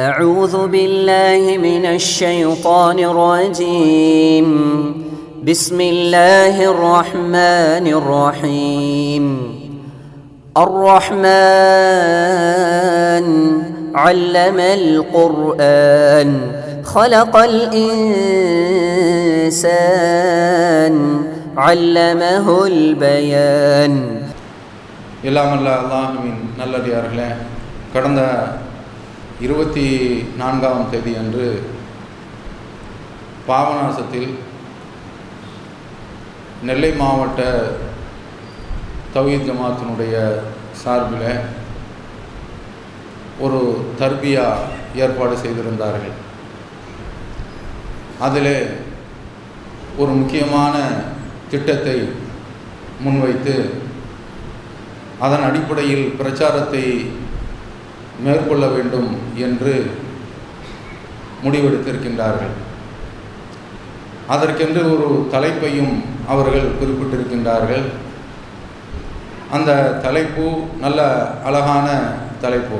أعوذ بالله من الشيطان الرجيم بسم الله الرحمن الرحيم الرحمن علم القرآن خلق الإنسان علمه البيان எல்லாம் அல்ல அல்லாஹுவின் நல்லடியார்களே கடந்த இருபத்தி நான்காம் தேதி அன்று பாபநாசத்தில் நெல்லை மாவட்ட தவீத் ஜமாத்தினுடைய சார்பில் ஒரு தர்பியா ஏற்பாடு செய்திருந்தார்கள். அதில் ஒரு முக்கியமான திட்டத்தை முன்வைத்து அதன் அடிப்படையில் பிரச்சாரத்தை மேற்கொள்ள வேண்டும் என்று முடிவெடுத்திருக்கின்றார்கள். அதற்கென்று ஒரு தலைப்பையும் அவர்கள் குறிப்பிட்டிருக்கின்றார்கள். அந்த தலைப்பு நல்ல அழகான தலைப்பு.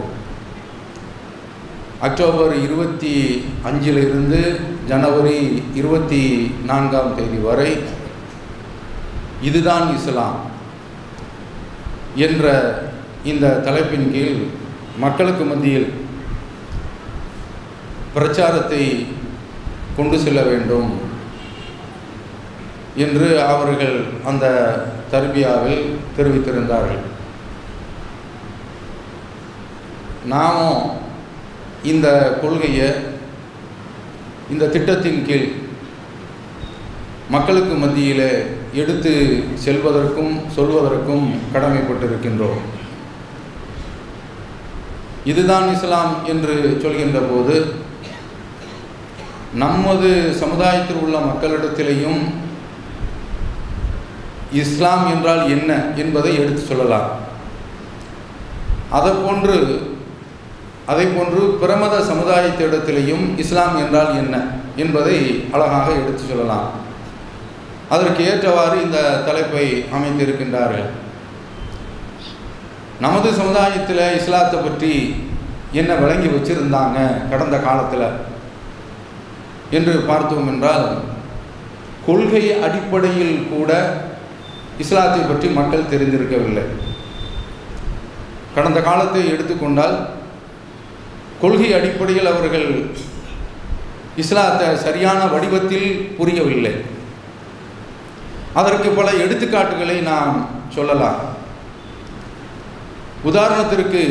அக்டோபர் இருபத்தி அஞ்சிலிருந்து ஜனவரி இருபத்தி நான்காம் தேதி வரை இதுதான் இஸ்லாம் என்ற இந்த தலைப்பின் கீழ் மக்களுக்கு மத்தியில் பிரச்சாரத்தை கொண்டு செல்ல வேண்டும் என்று அவர்கள் அந்த தர்பியாவில் தெரிவித்திருந்தார்கள். நாமும் இந்த கொள்கையை இந்த திட்டத்தின் கீழ் மக்களுக்கு மத்தியில் எடுத்து செல்வதற்கும் சொல்வதற்கும் கடமைப்பட்டிருக்கின்றோம். இதுதான் இஸ்லாம் என்று சொல்கின்ற போது நமது சமுதாயத்தில் உள்ள மக்களிடத்திலேயும் இஸ்லாம் என்றால் என்ன என்பதை எடுத்து சொல்லலாம். அதை போன்று அதை போன்று பிரமத சமுதாயத்திடத்திலேயும் இஸ்லாம் என்றால் என்ன என்பதை அழகாக எடுத்து சொல்லலாம். அதற்கு ஏற்றவாறு இந்த தலைப்பை அமைத்திருக்கின்றார்கள். நமது சமுதாயத்தில் இஸ்லாத்தை பற்றி என்ன விளங்கி வச்சிருந்தாங்க கடந்த காலத்தில்? என்று பார்த்தோம் என்றால் கொள்கை அடிப்படையில் கூட இஸ்லாத்தை பற்றி மக்கள் தெரிந்திருக்கவில்லை. கடந்த காலத்தை எடுத்துக்கொண்டால் கொள்கை அடிப்படையில் அவர்கள் இஸ்லாத்தை சரியான வடிவத்தில் புரியவில்லை. அதற்கு பல எடுத்துக்காட்டுகளை நாம் சொல்லலாம். உதாரணத்திற்கு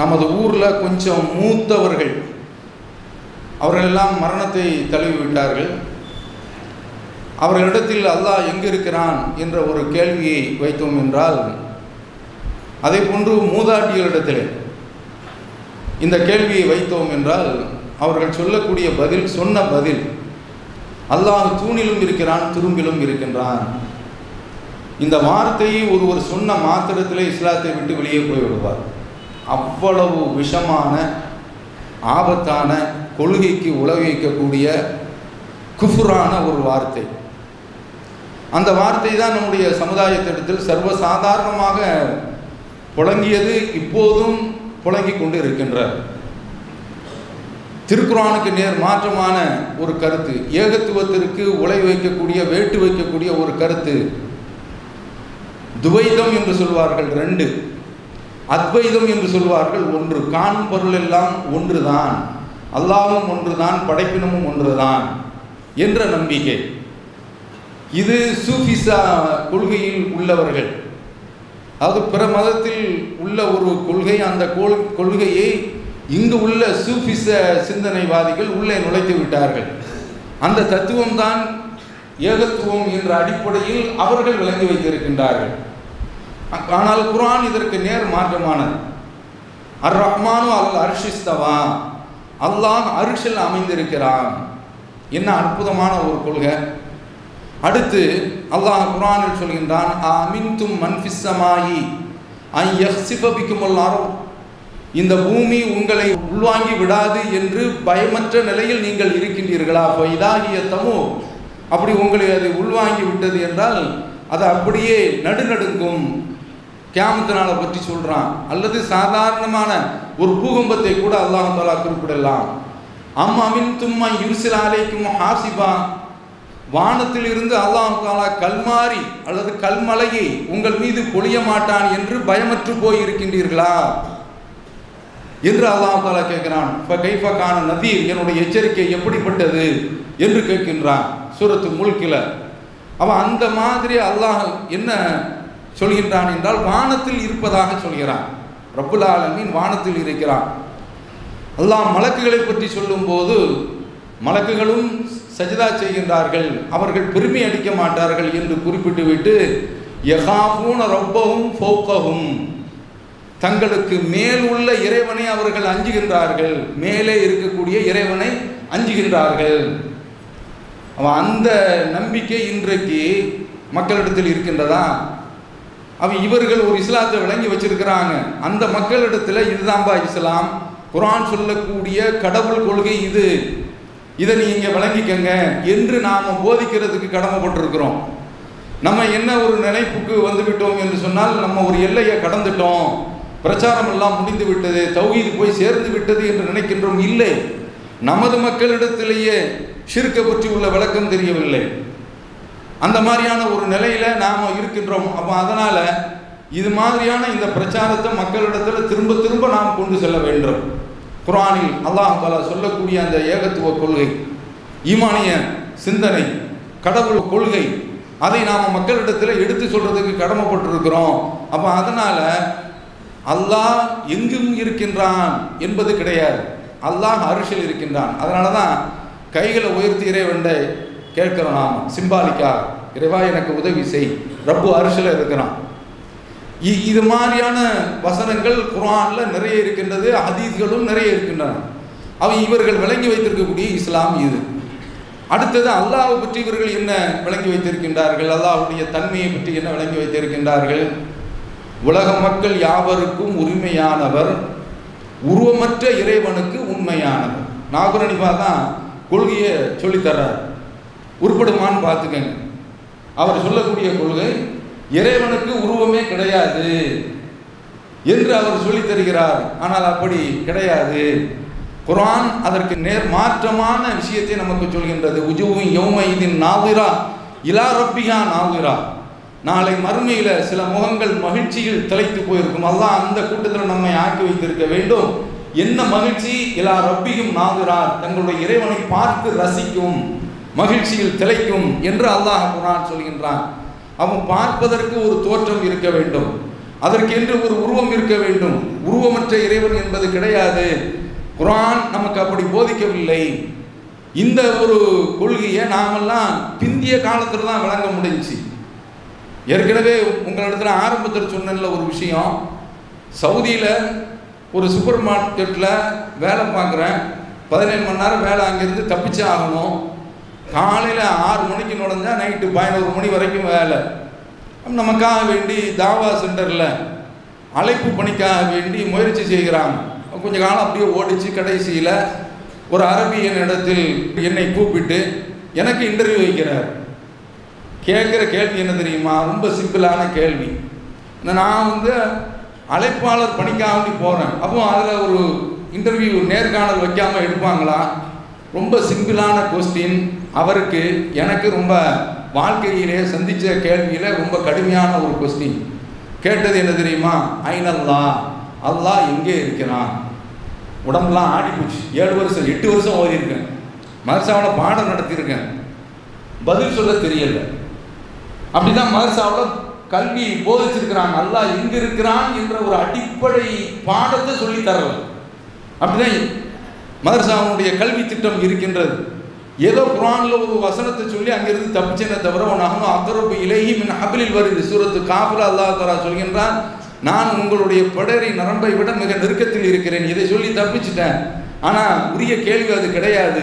நமது ஊரில் கொஞ்சம் மூத்தவர்கள் அவர்களெல்லாம் மரணத்தை தழுவி விட்டார்கள் அவர்களிடத்தில் அல்லாஹ் எங்கு இருக்கிறான் என்ற ஒரு கேள்வியை வைத்தோம் என்றால் அதே போன்று மூதாட்டியரிடத்திலே இந்த கேள்வியை வைத்தோம் என்றால் அவர்கள் சொல்லக்கூடிய பதில் சொன்ன பதில் அல்லாஹ் தூணிலும் இருக்கிறான் துரும்பிலும் இருக்கின்றான். இந்த வார்த்தையை ஒருவர் சொன்ன மாத்திரத்தில் இஸ்லாத்தை விட்டு வெளியே போய் விடுவார். அவ்வளவு விஷமான ஆபத்தான கொள்கைக்கு உலகிக்கக்கூடிய குஃபுரான ஒரு வார்த்தை. அந்த வார்த்தை தான் நம்முடைய சமுதாயத்திடத்தில் சர்வசாதாரணமாக புழங்கியது இப்போதும் புழங்கி கொண்டு இருக்கின்றார். திருக்குறானுக்கு நேர் மாற்றமான ஒரு கருத்து ஏகத்துவத்திற்கு உலை வைக்கக்கூடிய வேட்டு வைக்கக்கூடிய ஒரு கருத்து துவைதம் என்று சொல்வார்கள் ரெண்டு அத்வைதம் என்று சொல்வார்கள் ஒன்று. காணும் பொருள் எல்லாம் ஒன்றுதான். அல்லாவும் ஒன்றுதான் படைப்பினமும் ஒன்றுதான் என்ற நம்பிக்கை. இது சூஃபிசா கொள்கையில் உள்ளவர்கள். அதாவது பிற மதத்தில் உள்ள ஒரு கொள்கை அந்த கொள்கையை இங்கு உள்ள சூஃபிச சிந்தனைவாதிகள் உள்ளே நுழைத்து விட்டார்கள். அந்த தத்துவம்தான் ஏகத்துவம் என்ற அடிப்படையில் அவர்கள் விளங்கி வைத்திருக்கின்றார்கள். ஆனால் குரான் இதற்கு நேர் மாற்றமானது அர் ரஹ்மானோ அல் அர்ஷிஸ்தவா? அல்லாஹ் அரிஷில் அமைந்திருக்கிறான். என்ன அற்புதமான ஒரு கொள்கை. அடுத்து அல்லாஹ் குரானில் சொல்கின்றான் அமின்தும் மன்பிசமாயி ஐ யஹ்சிபிக்கும் எல்லாரும் இந்த பூமி உங்களை உள்வாங்கி விடாது என்று பயமற்ற நிலையில் நீங்கள் இருக்கின்றீர்களா? இப்போ இதாகிய தமோ அப்படி உங்களை அது உள்வாங்கி விட்டது என்றால் அது அப்படியே நடுநடுங்கும். கேமத்து நாளை பற்றி சொல்கிறான் அல்லது சாதாரணமான ஒரு பூகம்பத்தை கூட அல்லாஹு தாலா குறிப்பிடலாம். அம்மாவின் தும்மா யூசில் அலைக்கும் ஹாசிபா. வானத்தில் இருந்து அல்லாஹ் தாலா கல்மாரி அல்லது கல்மலையை உங்கள் மீது பொழிய மாட்டான் என்று பயமற்று போய் இருக்கின்றீர்களா என்று அல்லாஹ் தாலா கேட்கிறான். இப்போ கைஃபக்கான நதீர் என்னுடைய எச்சரிக்கை எப்படிப்பட்டது? என்று கேட்கின்றான். சூரத்து முழுக்கில அவன் அந்த மாதிரி அல்லாஹ் என்ன சொல்கின்றான் என்றால் வானத்தில் இருப்பதாக சொல்கிறான். ரப்புல் வானத்தில் இருக்கிறான். அல்லாஹ் மலக்குகளை பற்றி சொல்லும்போது மலக்குகளும் சஜிதா செய்கின்றார்கள். அவர்கள் பெருமை அடிக்க மாட்டார்கள் என்று குறிப்பிட்டுவிட்டு யகாஃபூன ரப்பவும் ஃபௌகஹும். தங்களுக்கு மேல் உள்ள இறைவனை அவர்கள் அஞ்சுகின்றார்கள். மேலே இருக்கக்கூடிய இறைவனை அஞ்சுகின்றார்கள். அவன் அந்த நம்பிக்கை இன்றைக்கு மக்களிடத்தில் இருக்கின்றதா? அவன் இவர்கள் ஒரு இஸ்லாத்தை விளங்கி வச்சிருக்கிறாங்க. அந்த மக்களிடத்தில் இதுதான்பா இஸ்லாம்? குரான் சொல்லக்கூடிய கடவுள் கொள்கை இது. இதை நீங்க விளங்கிக்கங்க. என்று நாம போதிக்கிறதுக்கு கடமைப்பட்டிருக்கிறோம். நம்ம என்ன ஒரு நினைப்புக்கு வந்துவிட்டோம் என்று சொன்னால் நம்ம ஒரு எல்லையை கடந்துட்டோம். பிரச்சாரம் எல்லாம் முடிந்து விட்டது. தௌஹீது போய் சேர்ந்து விட்டது என்று நினைக்கின்றோம். இல்லை. நமது மக்களிடத்திலேயே சிறுக்க பற்றி உள்ள விளக்கம் தெரியவில்லை. அந்த மாதிரியான ஒரு நிலையில நாம இருக்கின்றோம். அப்போ அதனால இது மாதிரியான இந்த பிரச்சாரத்தை மக்களிடத்துல திரும்ப திரும்ப நாம் கொண்டு செல்ல வேண்டும். குரானில் அல்லாஹ் தாலா சொல்லக்கூடிய அந்த ஏகத்துவ கொள்கை ஈமானிய சிந்தனை கடவுள் கொள்கை அதை நாம் மக்களிடத்தில் எடுத்து சொல்றதுக்கு கடமைப்பட்டிருக்கிறோம். அப்போ அதனால அல்லாஹ் எங்கும் இருக்கின்றான் என்பது கிடையாது. அல்லாஹ் அரிசில் இருக்கின்றான். அதனால தான் கைகளை உயர்த்தி இறைவன்ட கேட்கிறோம் நாம் சிம்பாலிக்கா இறைவா எனக்கு உதவி செய். ரப்பு அரிசில் இருக்கிறான். இ- இது மாதிரியான வசனங்கள் குரானில் நிறைய இருக்கின்றது ஹதீஸ்களும் நிறைய இருக்கின்றன. அவை இவர்கள் விளங்கி வைத்திருக்கக்கூடிய இஸ்லாம் இது. அடுத்தது அல்லாஹ்வை பற்றி இவர்கள் என்ன விளங்கி வைத்திருக்கின்றார்கள்? அல்லாஹ்வுடைய தன்மையை பற்றி என்ன விளங்கி வைத்திருக்கின்றார்கள்? உலக மக்கள் யாவருக்கும் உரிமையானவர் உருவமற்ற இறைவனுக்கு உண்மையானவர். நாகுரணிபா தான் கொள்கையை சொல்லித்தர்றார் உருப்படுமான்னு பார்த்துக்கங்க. அவர் சொல்லக்கூடிய கொள்கை இறைவனுக்கு உருவமே கிடையாது என்று அவர் சொல்லித் தருகிறார். ஆனால் அப்படி கிடையாது. குரான் அதற்கு நேர் மாற்றமான விஷயத்தை நமக்கு சொல்கின்றது. உஜுவும் யௌமைதின் நாவிரா இலா ரப்பிகா நாவிரா. நாளை மறுமையில் சில முகங்கள் மகிழ்ச்சியில் தலைத்து போயிருக்கும். அல்லாஹ் அந்த கூட்டத்தில் நம்மை ஆக்கி வைத்திருக்க வேண்டும். என்ன மகிழ்ச்சி? இலா ரப்பியும் நாவிரார் தங்களுடைய இறைவனை பார்த்து ரசிக்கும். மகிழ்ச்சியில் திளைக்கும் என்று அல்லாஹ் குரான் சொல்கின்றான். அவன் பார்ப்பதற்கு ஒரு தோற்றம் இருக்க வேண்டும். அதற்கென்று ஒரு உருவம் இருக்க வேண்டும். உருவமற்ற இறைவன் என்பது கிடையாது. குரான் நமக்கு அப்படி போதிக்கவில்லை. இந்த ஒரு கொள்கையை நாமெல்லாம் பிந்திய காலத்தில் தான் விளங்க முடிஞ்சுச்சு. ஏற்கனவே உங்களிடத்துல ஆரம்பத்தில் சொன்ன ஒரு விஷயம். சவுதியில் ஒரு சூப்பர் மார்க்கெட்டில் வேலை பார்க்குறேன். பதினேழு மணி நேரம் வேலை அங்கேருந்து தப்பிச்சே ஆகணும். காலையில் ஆறு மணிக்கு நுழைஞ்சா நைட்டு பதினோரு மணி வரைக்கும் வேலை. நமக்காக வேண்டி தாவா சென்டரில் அழைப்பு பணிக்காக வேண்டி முயற்சி செய்கிறாங்க கொஞ்ச காலம் அப்படியே ஓடிச்சு கடைசியில் ஒரு அரபியன் இடத்தில் என்னை கூப்பிட்டு எனக்கு இன்டர்வியூ வைக்கிறார். கேட்குற கேள்வி என்ன தெரியுமா? ரொம்ப சிம்பிளான கேள்வி. இந்த நான் வந்து அழைப்பாளர் பணிக்காக வேண்டி போகிறேன் அப்போ அதில் ஒரு இன்டர்வியூ நேர்காணல் வைக்காமல் எடுப்பாங்களா? ரொம்ப சிம்பிளான கொஸ்டின் அவருக்கு எனக்கு ரொம்ப வாழ்க்கையிலே சந்தித்த கேள்வியில் ரொம்ப கடுமையான ஒரு கொஸ்டின் கேட்டது என்ன தெரியுமா? ஐநல்லா அல்லாஹ் எங்கே இருக்கிறான்? உடம்புலாம் ஆடி போச்சு ஏழு வருஷம் எட்டு வருஷம் ஓதியிருக்கேன். மதரசாவில் பாடம் நடத்தியிருக்கேன். பதில் சொல்ல தெரியல. அப்படிதான் மதரசாவில் கல்வி போதிச்சிருக்கிறாங்க. அல்லாஹ் எங்கே இருக்கிறான்? என்ற ஒரு அடிப்படை பாடத்தை சொல்லி தரல. அப்படிதான் மதரசாவுடைய கல்வி திட்டம் இருக்கின்றது. ஏதோ குரானில் ஒரு வசனத்தை சொல்லி அங்கிருந்து தப்பிச்சேனே தவிர உனகும் அக்கரப்பு இலகி மின் அபிலில் வருது. சூரத்து காஃபில் அல்லாஹ் தரா சொல்கின்றான் நான் உங்களுடைய படரி நரம்பை விட மிக நெருக்கத்தில் இருக்கிறேன். இதை சொல்லி தப்பிச்சிட்டேன். ஆனால் உரிய கேள்வி அது கிடையாது.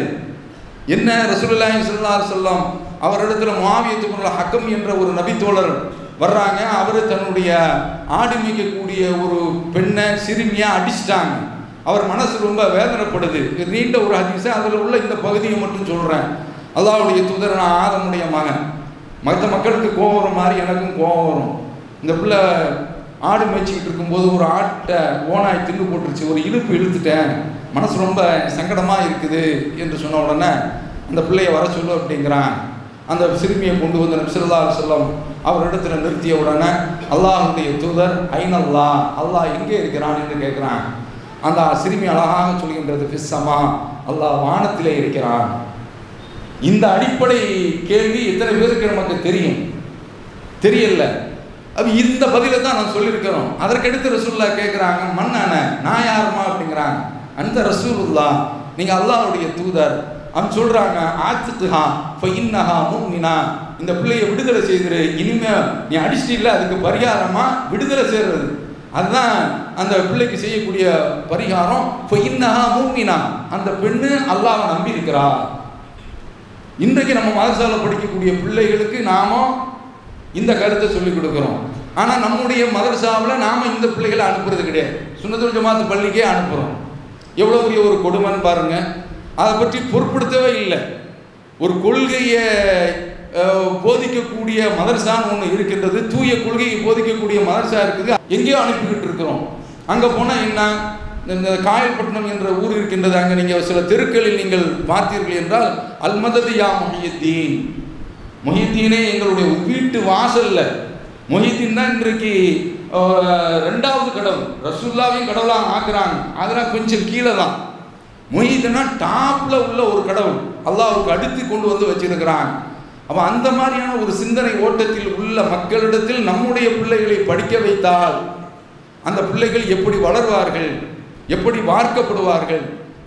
என்ன? ரசூலுல்லாஹி சொல்லார் அலைஹி அவரிடத்துல மாவியத்துக்குள்ள ஹக்கம் என்ற ஒரு நபித்தோழர் வர்றாங்க. அவர் தன்னுடைய ஆடு மேய்க்கக்கூடிய ஒரு பெண்ணை சிறுமியாக அடிச்சிட்டாங்க. அவர் மனசு ரொம்ப வேதனைப்படுது. நீண்ட ஒரு ஹதீஸை அதில் உள்ள இந்த பகுதியை மட்டும் சொல்கிறேன் அல்லாவுடைய தூதர் நான் ஆதமுடைய மகன். மற்ற மக்களுக்கு கோவம் வரும் மாதிரி எனக்கும் கோவம் வரும். இந்த பிள்ளை ஆடு மேய்ச்சிக்கிட்டு இருக்கும்போது ஒரு ஆட்டை ஓனாய் தின்னு போட்டுருச்சு. ஒரு இழுப்பு இழுத்துட்டேன். மனசு ரொம்ப சங்கடமாக இருக்குது என்று சொன்ன உடனே அந்த பிள்ளையை வர சொல்லு அப்படிங்கிறான். அந்த சிறுமியை கொண்டு வந்து நபிசல்லா சொல்லம் அவரிடத்துல நிறுத்திய உடனே அல்லாஹுடைய தூதர் ஐநல்லா அல்லாஹ் எங்கே இருக்கிறான் என்று கேட்குறான். அந்த சிறுமி அழகாக சொல்கின்றது பிஸ்ஸமா அல்லாஹ் வானத்திலே இருக்கிறான். இந்த அடிப்படை கேள்வி எத்தனை பேருக்கு நமக்கு தெரியும்? தெரியல. அது இந்த பதிலை தான் நான் சொல்லியிருக்கிறோம். அதற்கடுத்து ரசூல்லா கேட்குறாங்க மண்ணான நான் யாருமா அப்படிங்கிறாங்க. அந்த ரசூலுல்லா நீங்கள் அல்லாஹுடைய தூதர். அவன் சொல்றாங்க ஆத்துஹா ஃபைன்னஹா முஃமினா இந்த பிள்ளையை விடுதலை செய்திரு இனிமே நீ அடிச்சிட்டில்ல அதுக்கு பரிகாரமாக விடுதலை செய்கிறது அதுதான் அந்த பிள்ளைக்கு செய்யக்கூடிய பரிகாரம் ஃபைன்னஹா முஃமினா அந்த பெண்ணு அல்லாவை நம்பி இருக்கிறா இன்றைக்கு நம்ம மதரசால படிக்கக்கூடிய பிள்ளைகளுக்கு நாம இந்த கருத்தை சொல்லிக் கொடுக்குறோம். ஆனால் நம்முடைய மதரசாவில் நாம் இந்த பிள்ளைகளை அனுப்புறது கிடையாது. சுனதுல் ஜமாத்து பள்ளிக்கே அனுப்புகிறோம் எவ்வளோ பெரிய ஒரு கொடுமைன்னு பாருங்க. அதை பற்றி பொருட்படுத்தவே இல்லை. ஒரு கொள்கையை போதிக்கக்கூடிய மதரசான்னு ஒன்று இருக்கின்றது தூய கொள்கையை போதிக்கக்கூடிய மதரசா இருக்குது. எங்கேயோ அனுப்பிக்கிட்டு இருக்கிறோம். அங்கே போனால் என்ன? இந்த காயல்பட்டினம் என்ற ஊர் இருக்கின்றது. அங்கே நீங்கள் சில தெருக்களில் நீங்கள் பார்த்தீர்கள் என்றால் அல்மதது யா முஹியத்தீன். மொஹித்தீனே எங்களுடைய வீட்டு வாசலில் மொஹித்தீன் தான் இன்றைக்கு ரெண்டாவது கடவுள். ரசுல்லாவையும் கடவுளாக ஆக்குறாங்க. அதெல்லாம் கொஞ்சம் கீழே தான். மொஹித்தீனா டாப்பில் உள்ள ஒரு கடவுள். அல்லாவுக்கு அடுத்து கொண்டு வந்து வச்சிருக்கிறாங்க. அப்போ அந்த மாதிரியான ஒரு சிந்தனை ஓட்டத்தில் உள்ள மக்களிடத்தில் நம்முடைய பிள்ளைகளை படிக்க வைத்தால் அந்த பிள்ளைகள் எப்படி வளர்வார்கள் எப்படி வார்க்கப்படுவார்கள்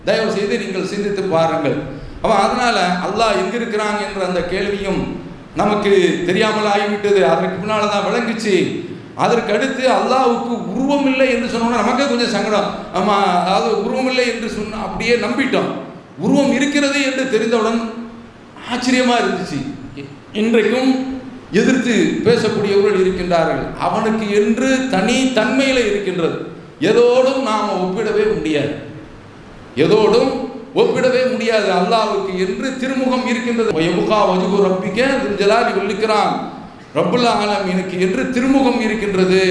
தயவு செய்து நீங்கள் சிந்தித்து பாருங்கள். அப்போ அதனால் அல்லாஹ் எங்கே இருக்கிறாங்க என்ற அந்த கேள்வியும் நமக்கு தெரியாமல் ஆகிவிட்டது. அதற்கு முன்னால் தான் விளங்குச்சு. அதற்கு அடுத்து அல்லாவுக்கு உருவம் இல்லை என்று சொன்னோம்னா நமக்கே கொஞ்சம் சங்கடம். நம்ம அதாவது உருவம் இல்லை என்று சொன்ன அப்படியே நம்பிட்டோம். உருவம் இருக்கிறது என்று தெரிந்தவுடன் ஆச்சரியமாக இருந்துச்சு. இன்றைக்கும் எதிர்த்து பேசக்கூடியவர்கள் இருக்கின்றார்கள். அவனுக்கு என்று தனி தன்மையில் இருக்கின்றது. எதோடும் நாம் ஒப்பிடவே முடியாது. எதோடும் ஒப்பிடவே முடியாது. அல்லாஹ்வுக்கு என்று திருமுகம் இருக்கின்றது. எபுகா வஜுகு ரப்பிக்க ஜலாலி வில்லுக்கிறான் ரப்புல் எனக்கு என்று திருமுகம் இருக்கின்றது.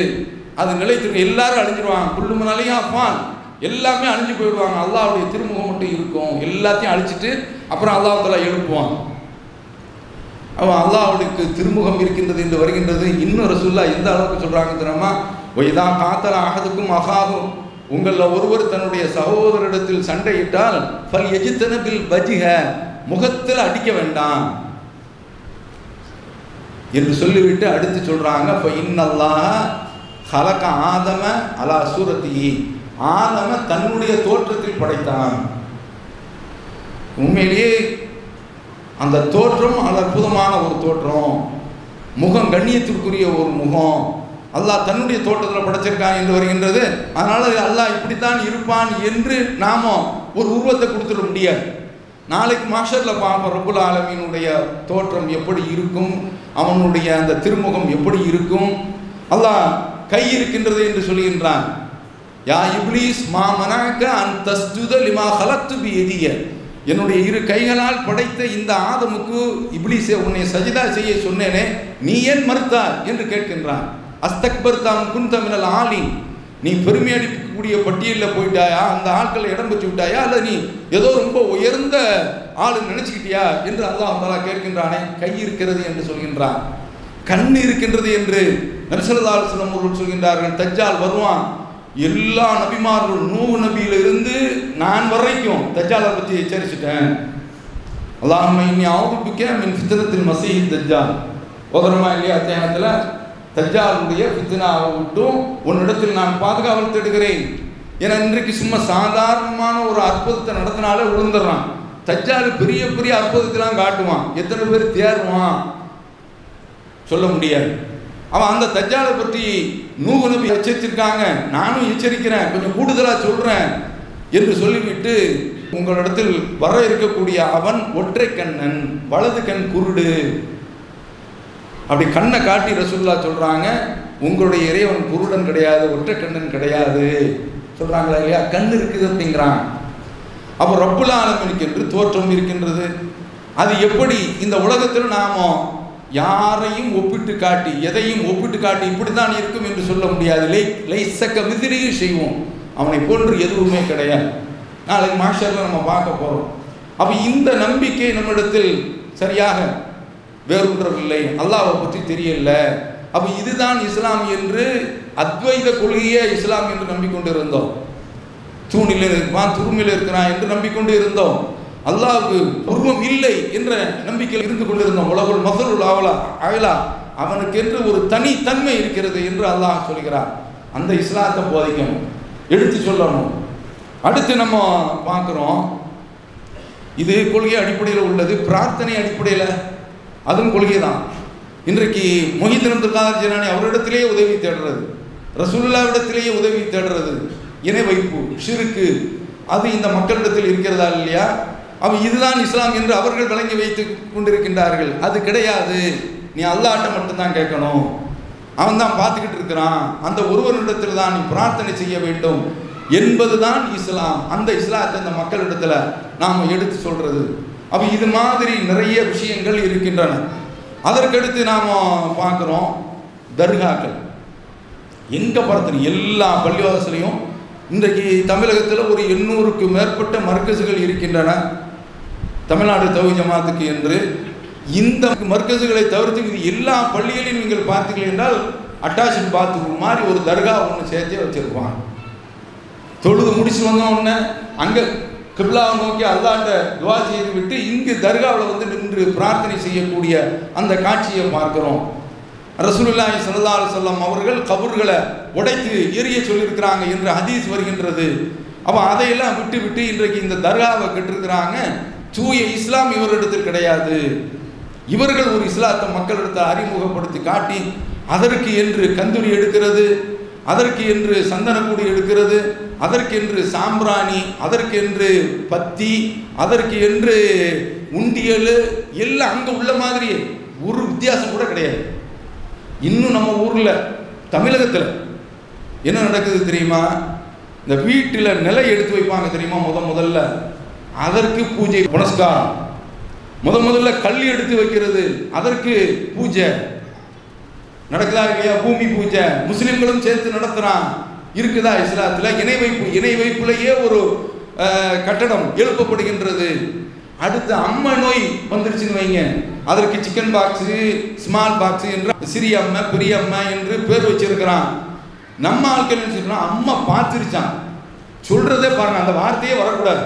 அது நிலைத்து எல்லாரும் அழிஞ்சிருவாங்க. குள்ளுமனாலையும் அப்பான் எல்லாமே அழிஞ்சு போயிடுவாங்க. அல்லாவுடைய திருமுகம் மட்டும் இருக்கும். எல்லாத்தையும் அழிச்சிட்டு அப்புறம் அல்லாஹ் தலா எழுப்புவான். அவன் அல்லாவுக்கு திருமுகம் இருக்கின்றது என்று வருகின்றது. இன்னும் ரசூல்லா எந்த அளவுக்கு சொல்றாங்க தெரியுமா? இதான் காத்தல அகதுக்கும் அகாதும் உங்களில் ஒருவர் தன்னுடைய சகோதரிடத்தில் சண்டையிட்டால் பல் எஜித்தனபில் பஜிக முகத்தில் அடிக்க வேண்டாம். என்று சொல்லிவிட்டு அடுத்து சொல்றாங்க இப்போ இன்னல்லா ஹலக ஆதம அலா சூரத்தி ஆதம தன்னுடைய தோற்றத்தில் படைத்தான். உண்மையிலேயே அந்த தோற்றம் அது அற்புதமான ஒரு தோற்றம். முகம் கண்ணியத்திற்குரிய ஒரு முகம். அல்லாஹ் தன்னுடைய தோட்டத்தில் படைச்சிருக்கான் என்று வருகின்றது. அதனால் அல்லாஹ் இப்படித்தான் இருப்பான் என்று நாம ஒரு உருவத்தை கொடுத்துட முடியாது. நாளைக்கு மாஷரில் பார்ப்போம் ரபுல் ஆலமீனுடைய தோற்றம் எப்படி இருக்கும்? அவனுடைய அந்த திருமுகம் எப்படி இருக்கும்? அல்லாஹ் கை இருக்கின்றது என்று சொல்லுகின்றான் யா இப்ளீஸ் மா மனாக்க அன் லிமா ஹலத்து பி எதிய. என்னுடைய இரு கைகளால் படைத்த இந்த ஆதமுக்கு இப்லீஸே உன்னை சஜிதா செய்ய சொன்னேனே நீ ஏன் மறுத்தார் என்று கேட்கின்றான். அஸ்தக்பர் தாம் குந்தமினல் ஆலி நீ பெருமை அடிக்கக்கூடிய பட்டியலில் போயிட்டாயா? அந்த ஆட்களை இடம் பெற்று விட்டாயா? அல்லது நீ ஏதோ ரொம்ப உயர்ந்த ஆளு நினைச்சுக்கிட்டியா? என்று அல்லாஹ் தாலா கேட்கின்றானே. கை இருக்கிறது என்று சொல்கின்றான். கண் இருக்கின்றது என்று நரிசல்லால் சிலம் அவர்கள் சொல்கின்றார்கள். தஜ்ஜால் வருவான். எல்லா நபிமார்கள் நூறு நபியிலிருந்து நான் வரைக்கும் தஜாலை பற்றி எச்சரிச்சிட்டேன். அல்லாஹ் இனி ஆவுபிக்க மின் சித்திரத்தில் மசீஹ் தஜ்ஜால். ஓதரமா இல்லையா அத்தியாயத்தில்? தஜ்ஜாலுடைய ஃபித்னாவை விட்டும் உன்னிடத்தில் நான் பாதுகாவல் தேடுகிறேன். ஏன்னா இன்றைக்கு சும்மா சாதாரணமான ஒரு அற்புதத்தை நடத்தினாலே விழுந்துடுறான் தஜ்ஜால் பெரிய பெரிய அற்புதத்தெல்லாம் காட்டுவான். எத்தனை பேர் தேர்வான் சொல்ல முடியாது. அவன் அந்த தஜ்ஜாலை பற்றி நூகு நபி எச்சரித்திருக்காங்க. நானும் எச்சரிக்கிறேன். கொஞ்சம் கூடுதலாக சொல்கிறேன் என்று சொல்லிவிட்டு உங்களிடத்தில் வர இருக்கக்கூடிய அவன் ஒற்றை கண்ணன் வலது கண் குருடு. அப்படி கண்ணை காட்டி ரசூல்லா சொல்கிறாங்க உங்களுடைய இறைவன் குருடன் கிடையாது ஒற்றை கண்ணன் கிடையாது. சொல்கிறாங்களா இல்லையா? கண் இருக்குது அப்படிங்கிறான். அப்போ ரப்புல் ஆலமீனுக்கு என்று தோற்றம் இருக்கின்றது. அது எப்படி இந்த உலகத்தில் நாம யாரையும் ஒப்பிட்டு காட்டி எதையும் ஒப்பிட்டு காட்டி இப்படித்தான் இருக்கும் என்று சொல்ல முடியாது. லை லைசக்க மிதிரியும் செய்வோம். அவனை போன்று எதுவுமே கிடையாது. நாளைக்கு மாஷரில் நம்ம பார்க்க போகிறோம் அப்போ இந்த நம்பிக்கை நம்மிடத்தில் சரியாக வேறுன்றவில்லை அல்லாவை பற்றி தெரியல. அப்போ இதுதான் இஸ்லாம் என்று அத்வைத கொள்கையே இஸ்லாம் என்று நம்பிக்கொண்டு இருந்தோம். தூணில் இருக்கான் துருமில் இருக்கிறான் என்று நம்பிக்கொண்டு இருந்தோம். அல்லாவுக்கு உருவம் இல்லை என்ற நம்பிக்கையில் இருந்து கொண்டிருந்தோம் உலகுல் மசருள் ஆவலா அயலா அவனுக்கு என்று ஒரு தனி தன்மை இருக்கிறது என்று அல்லாஹ் சொல்கிறார் அந்த இஸ்லாத்தை போதிக்கணும். எடுத்து சொல்லணும். அடுத்து நம்ம பார்க்குறோம். இது கொள்கை அடிப்படையில் உள்ளது. பிரார்த்தனை அடிப்படையில் அதுவும் கொள்கை தான். இன்றைக்கு மொஹிதீன் துர்காதர் ஜனானி அவரிடத்திலேயே உதவி தேடுறது. ரசூல்லாவிடத்திலேயே உதவி தேடுறது. இணை வைப்பு சிறுக்கு அது இந்த மக்களிடத்தில் இருக்கிறதா இல்லையா? அவ இதுதான் இஸ்லாம் என்று அவர்கள் விளங்கி வைத்து கொண்டிருக்கின்றார்கள். அது கிடையாது. நீ அல்லாட்ட மட்டும்தான் கேட்கணும். அவன் தான் பார்த்துக்கிட்டு இருக்கிறான். அந்த ஒருவனிடத்தில் தான் நீ பிரார்த்தனை செய்ய வேண்டும் என்பதுதான் இஸ்லாம். அந்த இஸ்லாத்தை அந்த மக்களிடத்தில் நாம் எடுத்து சொல்கிறது அப்போ இது மாதிரி நிறைய விஷயங்கள் இருக்கின்றன. அதற்கடுத்து நாம் பார்க்குறோம் தர்காக்கள். எங்கே பார்த்தன எல்லா பள்ளிவாசலையும் இன்றைக்கு தமிழகத்தில் ஒரு எண்ணூறுக்கு மேற்பட்ட மர்க்கசுகள் இருக்கின்றன. தமிழ்நாடு தவி ஜமாத்துக்கு என்று இந்த மர்க்கசுகளை தவிர்த்து எல்லா பள்ளிகளையும் நீங்கள் பார்த்தீர்கள் என்றால் அட்டாச்ட் பாத்ரூம் மாதிரி ஒரு தர்கா ஒன்று சேர்த்தே வச்சிருப்பாங்க. தொழுது முடிச்சு வந்த உடனே அங்கே கிப்லாவை நோக்கி அல்லாண்ட துவா செய்து விட்டு இங்கு தர்காவில் வந்து நின்று பிரார்த்தனை செய்யக்கூடிய அந்த காட்சியை பார்க்குறோம். ரசூலுல்லாஹி சல்லா அலைஹி அவர்கள் கபர்களை உடைத்து எரிய சொல்லியிருக்கிறாங்க என்று ஹதீஸ் வருகின்றது. அப்போ அதையெல்லாம் விட்டு விட்டு இன்றைக்கு இந்த தர்காவை கெட்டிருக்கிறாங்க. தூய இஸ்லாம் இவரிடத்தில் கிடையாது. இவர்கள் ஒரு இஸ்லாத்தை மக்களிடத்தில் அறிமுகப்படுத்தி காட்டி அதற்கு என்று கந்துரி எடுக்கிறது அதற்கு என்று சந்தனக்கூடி எடுக்கிறது அதற்கென்று சாம்பிராணி அதற்கென்று பத்தி அதற்கு என்று உண்டியல் எல்லாம் அங்கே உள்ள மாதிரியே. ஒரு வித்தியாசம் கூட கிடையாது. இன்னும் நம்ம ஊரில் தமிழகத்தில் என்ன நடக்குது தெரியுமா? இந்த வீட்டில் நிலை எடுத்து வைப்பாங்க தெரியுமா? முத முதல்ல அதற்கு பூஜை புனஸ்காரம். முத முதல்ல கல் எடுத்து வைக்கிறது அதற்கு பூஜை. நடக்குதா இல்லையா? பூமி பூஜை. முஸ்லிம்களும் சேர்த்து நடத்துறான். இருக்குதா இஸ்லாத்தில்? இணை வைப்பு இணை வைப்புலேயே ஒரு கட்டடம் எழுப்பப்படுகின்றது. அடுத்து அம்மை நோய் வந்துருச்சுன்னு வைங்க. அதற்கு சிக்கன் பாக்ஸு ஸ்மால் பாக்ஸு என்று சிறிய அம்மை பெரிய அம்மை என்று பேர் வச்சிருக்கிறான். நம்ம ஆட்கள் என்ன அம்மா பார்த்துருச்சான் சொல்கிறதே பாருங்க. அந்த வார்த்தையே வரக்கூடாது.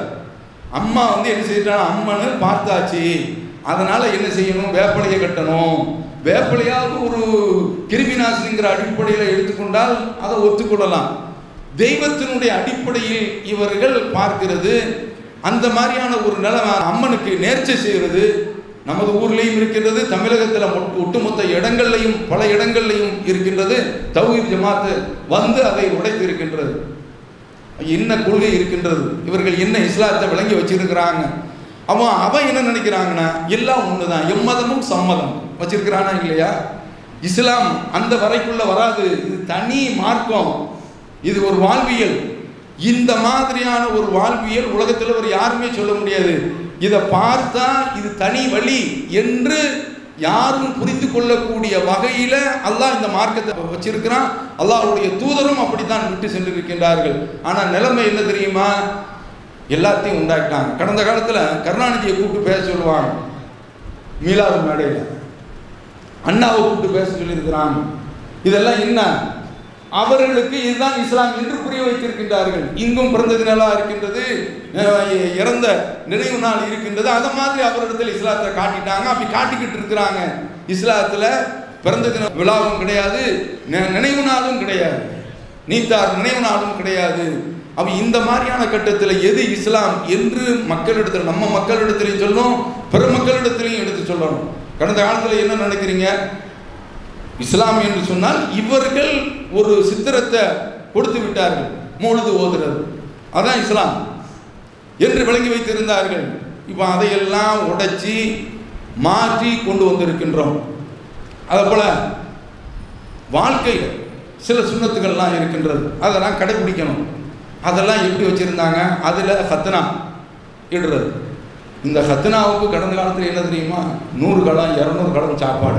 அம்மா வந்து என்ன செய்யிட்டாங்க அம்மனு பார்த்தாச்சு. அதனால என்ன செய்யணும்? வேப்பலையை கட்டணும். வேப்பலையாவது ஒரு கிருமி நாசினிங்கிற அடிப்படையில் எடுத்துக்கொண்டால் அதை ஒத்துக்கொள்ளலாம். தெய்வத்தினுடைய அடிப்படையில் இவர்கள் பார்க்கிறது அந்த மாதிரியான ஒரு நிலைமை அம்மனுக்கு நேர்ச்சை செய்கிறது. நமது ஊர்லேயும் இருக்கின்றது தமிழகத்தில் மொட்- ஒட்டுமொத்த இடங்கள்லையும் பல இடங்கள்லையும் இருக்கின்றது. தௌஹீத் ஜமாத்து வந்து அதை உடைத்து இருக்கின்றது என்ன கொள்கை இருக்கின்றது? இவர்கள் என்ன இஸ்லாத்தை விளங்கி வச்சிருக்கிறாங்க? அவன் அவன் என்ன நினைக்கிறாங்கன்னா எல்லாம் ஒண்ணுதான். எம்மதமும் சம்மதம். வச்சிருக்கிறானா இல்லையா? இஸ்லாம் அந்த வரைக்குள்ள வராது. இது தனி மார்க்கம். இது ஒரு வாழ்வியல். இந்த மாதிரியான ஒரு வாழ்வியல் உலகத்தில் ஒரு யாருமே சொல்ல முடியாது. இதை பார்த்தா இது தனி வழி என்று யாரும் புரிந்து கொள்ளக்கூடிய வகையில் அல்லாஹ் இந்த மார்க்கத்தை வச்சிருக்கிறான். அல்லாஹ்வுடைய தூதரும் அப்படித்தான் விட்டு சென்றிருக்கின்றார்கள். ஆனால் நிலைமை என்ன தெரியுமா? எல்லாத்தையும் உண்டாக்கிட்டாங்க. கடந்த காலத்தில் கருணாநிதியை கூப்பிட்டு பேச சொல்லுவாங்க. மீலாது மேடையில். அண்ணாவை கூப்பிட்டு பேச சொல்லியிருக்கிறாங்க. இதெல்லாம் என்ன? அவர்களுக்கு இதுதான் இஸ்லாம் என்று புரிய வைத்திருக்கின்றார்கள். இங்கும் பிறந்த தினலாக இருக்கின்றது இறந்த நினைவு நாள் இருக்கின்றது. அந்த மாதிரி அவரிடத்தில் இஸ்லாத்தை காட்டிட்டாங்க. அப்படி காட்டிக்கிட்டு இருக்கிறாங்க. இஸ்லாத்தில் பிறந்த தின விழாவும் கிடையாது நினைவு நாளும் கிடையாது. நீத்தார் நினைவு நாளும் கிடையாது. அப்போ இந்த மாதிரியான கட்டத்தில் எது இஸ்லாம் என்று மக்களிடத்தில் நம்ம மக்களிடத்திலையும் சொல்லணும் பிற மக்களிடத்திலையும் எடுத்து சொல்லணும். கடந்த காலத்தில் என்ன நினைக்கிறீங்க? இஸ்லாம் என்று சொன்னால் இவர்கள் ஒரு சித்திரத்தை கொடுத்து விட்டார்கள் மூழுது ஓதுறது. அதான் இஸ்லாம். என்று விளங்கி வைத்திருந்தார்கள். இப்போ அதையெல்லாம் உடைச்சி மாற்றி கொண்டு வந்திருக்கின்றோம். அதே வாழ்க்கையில் சில சுண்ணத்துக்கள்லாம் இருக்கின்றது. அதெல்லாம் கடைபிடிக்கணும். அதெல்லாம் எப்படி வச்சுருந்தாங்க? அதில் ஹத்னா இடுறது. இந்த ஹத்னாவுக்கு கடந்த காலத்தில் என்ன தெரியுமா? நூறு கலம் இரநூறு கலம் சாப்பாடு.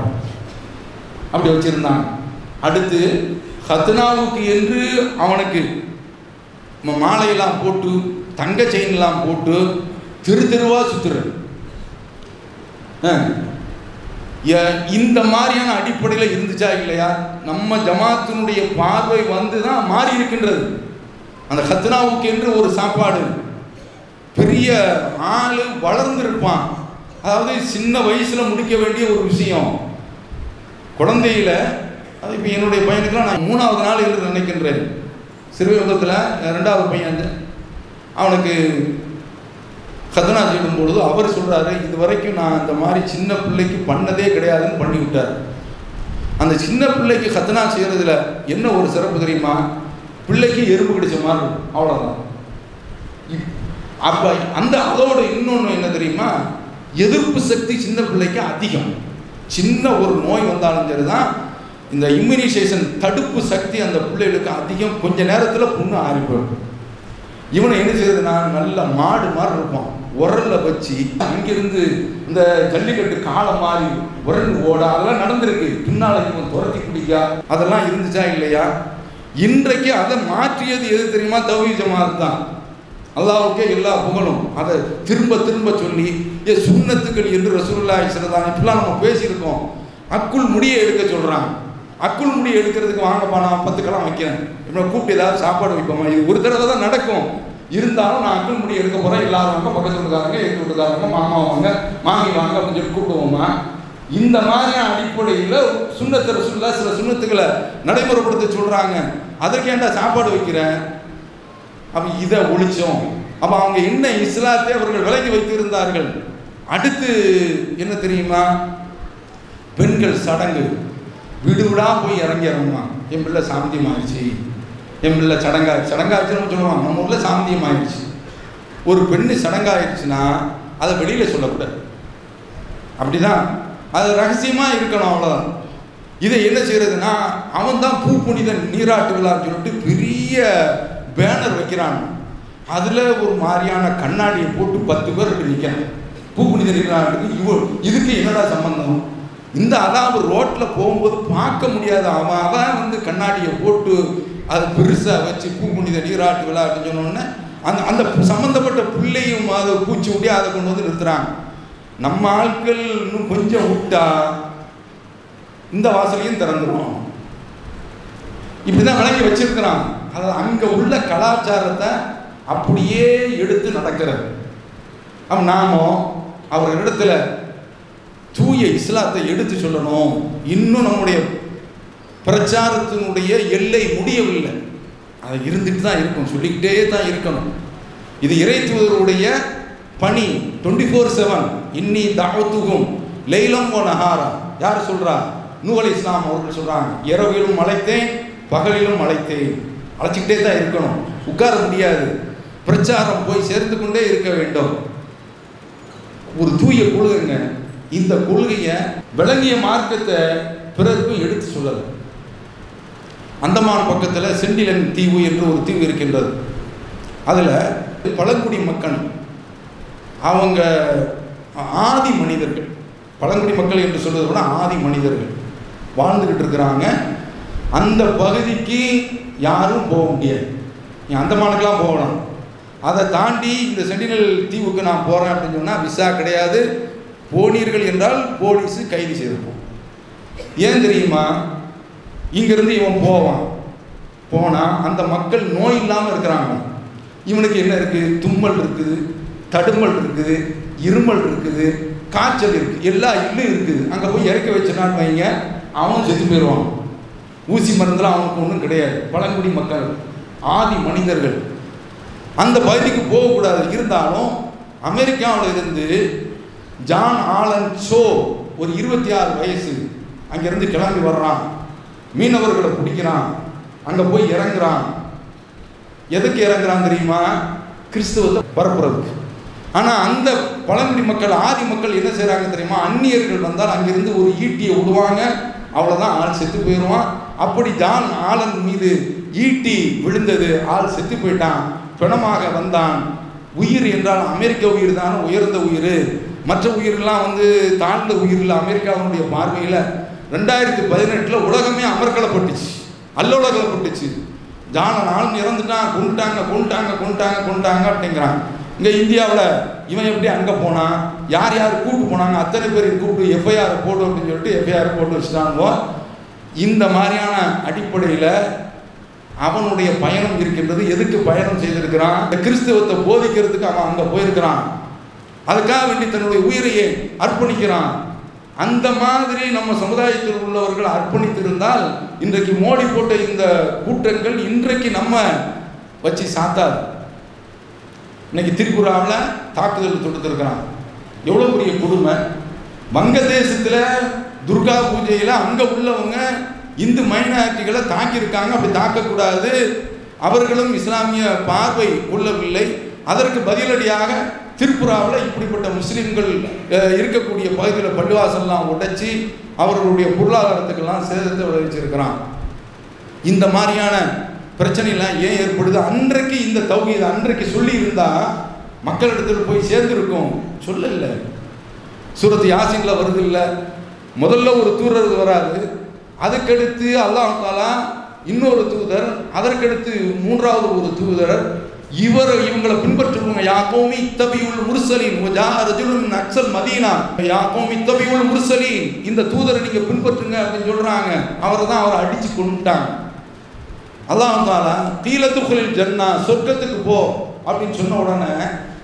அப்படி வச்சுருந்தாங்க அடுத்து ஹத்னாவுக்கு என்று அவனுக்கு மாலையெல்லாம் போட்டு தங்க செயின்லாம் போட்டு தெரு தெருவாக சுற்றுறது ஆ. இந்த மாதிரியான அடிப்படையில் இருந்துச்சா இல்லையா? நம்ம ஜமாத்தினுடைய பார்வை வந்து தான் மாறி இருக்கின்றது. அந்த ஹத்னாவுக்கு என்று ஒரு சாப்பாடு. பெரிய ஆள் வளர்ந்துருப்பான். அதாவது சின்ன வயசில் முடிக்க வேண்டிய ஒரு விஷயம். குழந்தையில் அது இப்போ என்னுடைய பையனுக்குலாம் நான் மூணாவது நாள் என்று நினைக்கின்றேன். சிறுவிபத்தில் ரெண்டாவது பையன் அவனுக்கு கதனா செய்யும் பொழுது அவர் சொல்கிறாரு இது வரைக்கும் நான் இந்த மாதிரி சின்ன பிள்ளைக்கு பண்ணதே கிடையாதுன்னு பண்ணி விட்டார் அந்த சின்ன பிள்ளைக்கு கத்தனா செய்கிறதுல என்ன ஒரு சிறப்பு தெரியுமா? பிள்ளைக்கு எறும்பு கிடைச்ச மாதிரி இருக்கும். அவ்வளோதான் அப்போ அந்த அதோட இன்னொன்று என்ன தெரியுமா? எதிர்ப்பு சக்தி சின்ன பிள்ளைக்கு அதிகம். சின்ன ஒரு நோய் வந்தாலும் சரிதான். இந்த இம்யூனைசேஷன் தடுப்பு சக்தி அந்த பிள்ளைகளுக்கு அதிகம். கொஞ்ச நேரத்தில் புண்ணு ஆறி போயிடும். இவனை என்ன செய்யறதுனா நல்ல மாடு மாதிரி இருப்பான் உரல்ல வச்சு அங்கிருந்து இந்த ஜல்லிக்கட்டு காலம் மாறி உரண்டு ஓட அதெல்லாம் நடந்திருக்கு. பின்னால் இவன் துரத்தி குடிக்கா அதெல்லாம் இருந்துச்சா இல்லையா? இன்றைக்கு அதை மாற்றியது எது தெரியுமா? தௌஹீ ஜமாத் தான். அல்லாவுக்கே எல்லா புகழும். அதை திரும்ப திரும்ப சொல்லி ஏ சுண்ணத்துக்கள் என்று ரசூல்லா சிறதான் இப்படிலாம் நம்ம பேசியிருக்கோம். அக்குள் முடியை எடுக்க சொல்கிறாங்க அக்குள் முடியை எடுக்கிறதுக்கு வாங்கப்பா நான் பத்து வைக்கிறேன். இப்போ கூப்பிட்டு ஏதாவது சாப்பாடு வைப்போமா? இது ஒரு தடவை தான் நடக்கும். இருந்தாலும் நான் அக்குள் முடி எடுக்க போகிறேன் எல்லாரும் வாங்க பக்கத்து வீட்டுக்காரங்க எங்கள் வீட்டுக்காரங்க மாமா வாங்க மாமி வாங்க அப்படின்னு சொல்லி கூப்பிடுவோமா? இந்த மாதிரியான அடிப்படையில் சுண்ணத்தை ரசூல்லா சில சுண்ணத்துக்களை நடைமுறைப்படுத்த சொல்கிறாங்க அதற்கேண்டா சாப்பாடு வைக்கிறேன் அப்ப இதை ஒழிச்சோம். அப்ப அவங்க என்ன இஸ்லாத்தை அவர்கள் விலகி வைத்திருந்தார்கள்? அடுத்து என்ன தெரியுமா? பெண்கள் சடங்கு. விடுவிடா போய் இறங்கி இறங்குவான் என் பிள்ளை சாந்தியம் ஆயிடுச்சு. என் பிள்ளை சடங்கா சடங்காச்சுன்னு சொல்லுவான் நம்ம ஊரில் சாந்தியம் ஆயிடுச்சு. ஒரு பெண்ணு சடங்காயிடுச்சுன்னா அதை வெளியில் சொல்லக்கூடாது. அப்படிதான். அது ரகசியமாக இருக்கணும் அவ்வளோதான் இதை என்ன செய்யறதுன்னா அவன் தான் பூ புனித நீராட்டு விழான்னு சொல்லிட்டு பெரிய பேனர் வைக்கிறான். அதில் ஒரு மாதிரியான கண்ணாடியை போட்டு பத்து பேர் இப்படி நிற்கிறான் பூ புனித நீராட்டுக்கு இவ இதுக்கு என்னடா சம்பந்தம்? இந்த அதாவது ரோட்டில் போகும்போது பார்க்க முடியாத. அவன் அவன் வந்து கண்ணாடியை போட்டு அது பெருசாக வச்சு பூ நீராட்டு விழாட்டுன்னு சொன்ன அந்த அந்த சம்மந்தப்பட்ட பிள்ளையும் அதை பூச்சி விட்டு அதை கொண்டு வந்து நிறுத்துகிறாங்க நம்ம ஆட்கள் இன்னும் கொஞ்சம் விட்டா இந்த வாசலையும் திறந்துரும். இப்படி தான் விளங்கி வச்சிருக்கிறான். அது அங்கே உள்ள கலாச்சாரத்தை அப்படியே எடுத்து நடக்கிறது. அப்ப அவர் அவர்களிடத்துல தூய இஸ்லாத்தை எடுத்து சொல்லணும். இன்னும் நம்முடைய பிரச்சாரத்தினுடைய எல்லை முடியவில்லை. அது இருந்துட்டு தான் இருக்கும் சொல்லிக்கிட்டே தான் இருக்கணும். இது இறை தூதருடைய பணி டுவெண்ட்டி ஃபோர் செவன் இன்னி தாவத்துகும் லைலம் ஓ நஹாரா. யார் சொல்கிறா நூல் இஸ்லாம் அவர்கள் சொல்கிறாங்க இரவிலும் அழைத்தேன் பகலிலும் அழைத்தேன். அழைச்சிக்கிட்டே தான் இருக்கணும். உட்கார முடியாது. பிரச்சாரம் போய் சேர்ந்து கொண்டே இருக்க வேண்டும். ஒரு தூய கொள்கைங்க. இந்த கொள்கையை விளங்கிய மார்க்கத்தை பிறருக்கும் எடுத்து சொல்லலை. அந்தமான் பக்கத்தில் செண்டிலன் தீவு என்று ஒரு தீவு இருக்கின்றது. அதில் பழங்குடி மக்கள் அவங்க ஆதி மனிதர்கள் பழங்குடி மக்கள் என்று சொல்வதை விட ஆதி மனிதர்கள் வாழ்ந்துக்கிட்டு இருக்கிறாங்க. அந்த பகுதிக்கு யாரும் போக முடியாது. நீ அந்தமானுக்கெல்லாம் போகலாம் அதை தாண்டி இந்த சென்டினல் தீவுக்கு நான் போகிறேன் அப்படின்னு சொன்னால் விசா கிடையாது. போனீர்கள் என்றால் போலீஸு கைது செய்திருப்போம் ஏன் தெரியுமா? இங்கேருந்து இவன் போவான். போனால் அந்த மக்கள் நோய் இல்லாமல் இருக்கிறாங்க. இவனுக்கு என்ன இருக்குது தும்மல் இருக்குது தடுமல் இருக்குது இருமல் இருக்குது காய்ச்சல் இருக்குது எல்லா இல்லும் இருக்குது. அங்கே போய் இறக்கி வச்சுனான்னு வைங்க. அவனும் செத்து போயிடுவான். ஊசி மருந்துலாம் அவனுக்கு ஒன்றும் கிடையாது. பழங்குடி மக்கள் ஆதி மனிதர்கள். அந்த பகுதிக்கு போகக்கூடாது. இருந்தாலும் அமெரிக்காவில் இருந்து ஜான் ஆலன் ஷோ ஒரு இருபத்தி ஆறு வயசு அங்கேருந்து கிளம்பி வர்றான். மீனவர்களை பிடிக்கிறான். அங்கே போய் இறங்குறான். எதுக்கு இறங்குறான் தெரியுமா? கிறிஸ்துவத்தை பரப்புறதுக்கு. ஆனால் அந்த பழங்குடி மக்கள் ஆதி மக்கள் என்ன செய்கிறாங்க தெரியுமா? அந்நியர்கள் வந்தால் அங்கிருந்து ஒரு ஈட்டியை விடுவாங்க அவ்வளோதான் ஆள் செத்து போயிடுவான். அப்படி ஜான் ஆலன் மீது ஈட்டி விழுந்தது. ஆள் செத்து போயிட்டான். பிணமாக வந்தான். உயிர் என்றால் அமெரிக்க உயிர் தான் உயர்ந்த உயிர். மற்ற உயிரெல்லாம் வந்து தாழ்ந்த உயிரில் அமெரிக்காவுடைய பார்வையில் ரெண்டாயிரத்தி பதினெட்டில் உலகமே அமர்க்கலப்பட்டுச்சு அல்லோலகலப்பட்டுச்சு. ஜான நாள் இறந்துட்டான் கொண்டுட்டாங்க கொண்டுட்டாங்க கொண்டுட்டாங்க கொண்டுட்டாங்க அப்படிங்கிறான். இங்கே இந்தியாவில் இவன் எப்படி அங்கே போனான்? யார் யார் கூப்பிட்டு போனாங்க? அத்தனை பேரையும் கூப்பிட்டு எஃப்ஐஆர் போடு அப்படின்னு சொல்லிட்டு எஃப்ஐஆர் போட்டு வச்சுட்டாங்க இந்த மாதிரியான அடிப்படையில் அவனுடைய பயணம் இருக்கின்றது. எதுக்கு பயணம் செய்திருக்கிறான்? இந்த கிறிஸ்தவத்தை போதிக்கிறதுக்கு அவன் அங்கே போயிருக்கிறான். அதுக்காக வேண்டி தன்னுடைய உயிரையே அர்ப்பணிக்கிறான். அந்த மாதிரி நம்ம சமுதாயத்தில் உள்ளவர்கள் அர்ப்பணித்திருந்தால் இன்றைக்கு மோடி போட்ட இந்த கூட்டங்கள் இன்றைக்கு நம்ம வச்சு சாத்தாது. இன்னைக்கு திரிபுராவில் தாக்குதல் தொடுத்திருக்கிறான். எவ்வளோ பெரிய கொடுமை. வங்கதேசத்தில் துர்கா பூஜையில் அங்கே உள்ளவங்க இந்து மைனாரிட்டிகளை தாக்கியிருக்காங்க. அப்படி தாக்கக்கூடாது. அவர்களும் இஸ்லாமிய பார்வை கொள்ளவில்லை. அதற்கு பதிலடியாக திருப்புராவில் இப்படிப்பட்ட முஸ்லீம்கள் இருக்கக்கூடிய பகுதியில் பள்ளிவாசல்லாம் உடைச்சி அவர்களுடைய பொருளாதாரத்துக்கெல்லாம் சேதத்தை விளைவிச்சிருக்கிறான். இந்த மாதிரியான பிரச்சனைலாம் ஏன் ஏற்படுது? அன்றைக்கு இந்த தௌஹீத் அன்றைக்கு சொல்லியிருந்தா மக்களிடத்தில் போய் சேர்ந்திருக்கும். சொல்லலை. சூரத் யாசின்ல வருது இல்லை. முதல்ல ஒரு தூதர் வராது. அதுக்கடுத்து அல்லாஹ் தாலா இன்னொரு தூதர் அதற்கடுத்து மூன்றாவது ஒரு தூதர். இவர் இவங்களை பின்பற்றுவாங்க. யா கோமி தபியுல் முர்சலின் ஜா ரஜுலுன் அக்சல் மதீனா. யா கோமி தபியுல் முர்சலின் இந்த தூதரை நீங்க பின்பற்றுங்க அப்படின்னு சொல்றாங்க. அவரை தான் அவரை அடிச்சு கொண்டுட்டாங்க அல்லாஹ் தாலா தீலத்துக்குளில் ஜன்னா சொர்க்கத்துக்கு போ அப்படின்னு சொன்ன உடனே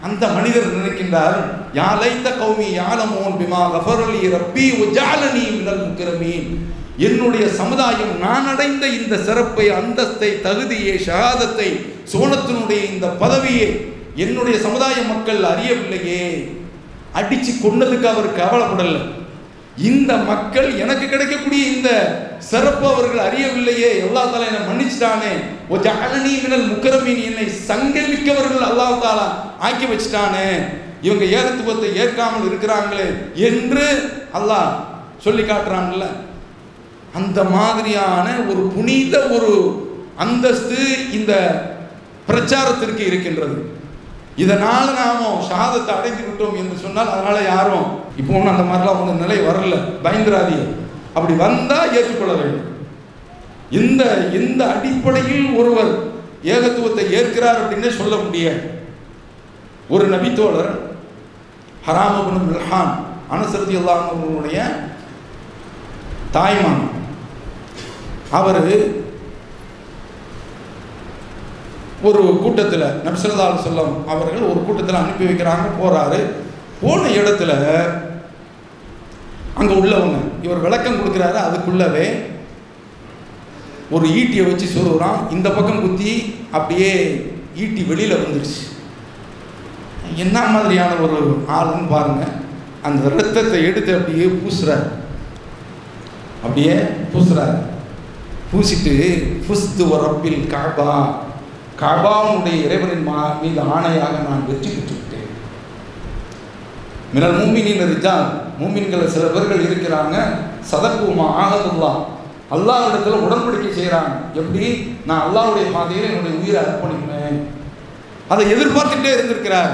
அந்த மனிதர் நினைக்கின்றார் யாலைந்த கௌமி யாலமோன் பிமா கஃபரலி ரப்பி உஜாலனி மினல் முக்கிரமீன் என்னுடைய சமுதாயம் நான் அடைந்த இந்த சிறப்பை அந்தஸ்தை தகுதியை ஷகாதத்தை சோனத்தினுடைய இந்த பதவியை என்னுடைய சமுதாய மக்கள் அறியவில்லையே. அடிச்சு கொண்டதுக்கு அவர் கவலைப்படலை. இந்த மக்கள் எனக்கு கிடைக்கக்கூடிய இந்த சிறப்பு அவர்கள் அறியவில்லையே. எல்லா தாலா என்னை மன்னிச்சிட்டானே. ஓ ஜாலனி மினல் முக்கரமீன் என்னை சங்கமிக்கவர்கள் அல்லாஹ் தாலா ஆக்கி வச்சிட்டானே. இவங்க ஏகத்துவத்தை ஏற்காமல் இருக்கிறாங்களே என்று அல்லாஹ் சொல்லி காட்டுறாங்கல்ல அந்த மாதிரியான ஒரு புனித ஒரு அந்தஸ்து இந்த பிரச்சாரத்திற்கு இருக்கின்றது. இதனால நாம சாதத்தை அடைந்து விட்டோம் என்று சொன்னால் அதனால யாரும் இப்போ ஒன்றும் அந்த மாதிரிலாம் உங்க நிலை வரல. பயந்துராதிய அப்படி வந்தா ஏற்றுக்கொள்ள வேண்டும். இந்த இந்த அடிப்படையில் ஒருவர் ஏகத்துவத்தை ஏற்கிறார் அப்படின்னே சொல்ல முடியாது. ஒரு நபித்தோழர் ஹராமபுன் மில்ஹான் அனுசரதி அல்லாஹனுடைய தாய்மான். அவர் ஒரு கூட்டத்தில் நபிசல்லால் செல்லம் அவர்கள் ஒரு கூட்டத்தில் அனுப்பி வைக்கிறாங்க போகிறாரு போன இடத்துல அங்கே உள்ளவங்க இவர் விளக்கம் கொடுக்குறாரு அதுக்குள்ளவே ஒரு ஈட்டியை வச்சு சொல்லுறான் இந்த பக்கம் குத்தி அப்படியே ஈட்டி வெளியில் வந்துருச்சு. என்ன மாதிரியான ஒரு ஆளுன்னு பாருங்கள் அந்த ரத்தத்தை எடுத்து அப்படியே பூசுறாரு. அப்படியே பூசுறாரு. பூசிட்டு புஸ்து ரப்பில் காபா கபாவுடைய இறைவனின் மா மீது ஆணையாக நான் வெற்றி பெற்றுவிட்டேன். மினல் மூமினின் ரிஜால் மூமின்கள் சில பேர்கள் இருக்கிறாங்க சதக்குமா ஆகதுல்லா அல்லாவிடத்தில் உடன்படிக்கை செய்கிறாங்க எப்படி? நான் அல்லாவுடைய பாதையில் என்னுடைய உயிரை அர்ப்பணிப்பேன். அதை எதிர்பார்த்துட்டே இருந்திருக்கிறார்.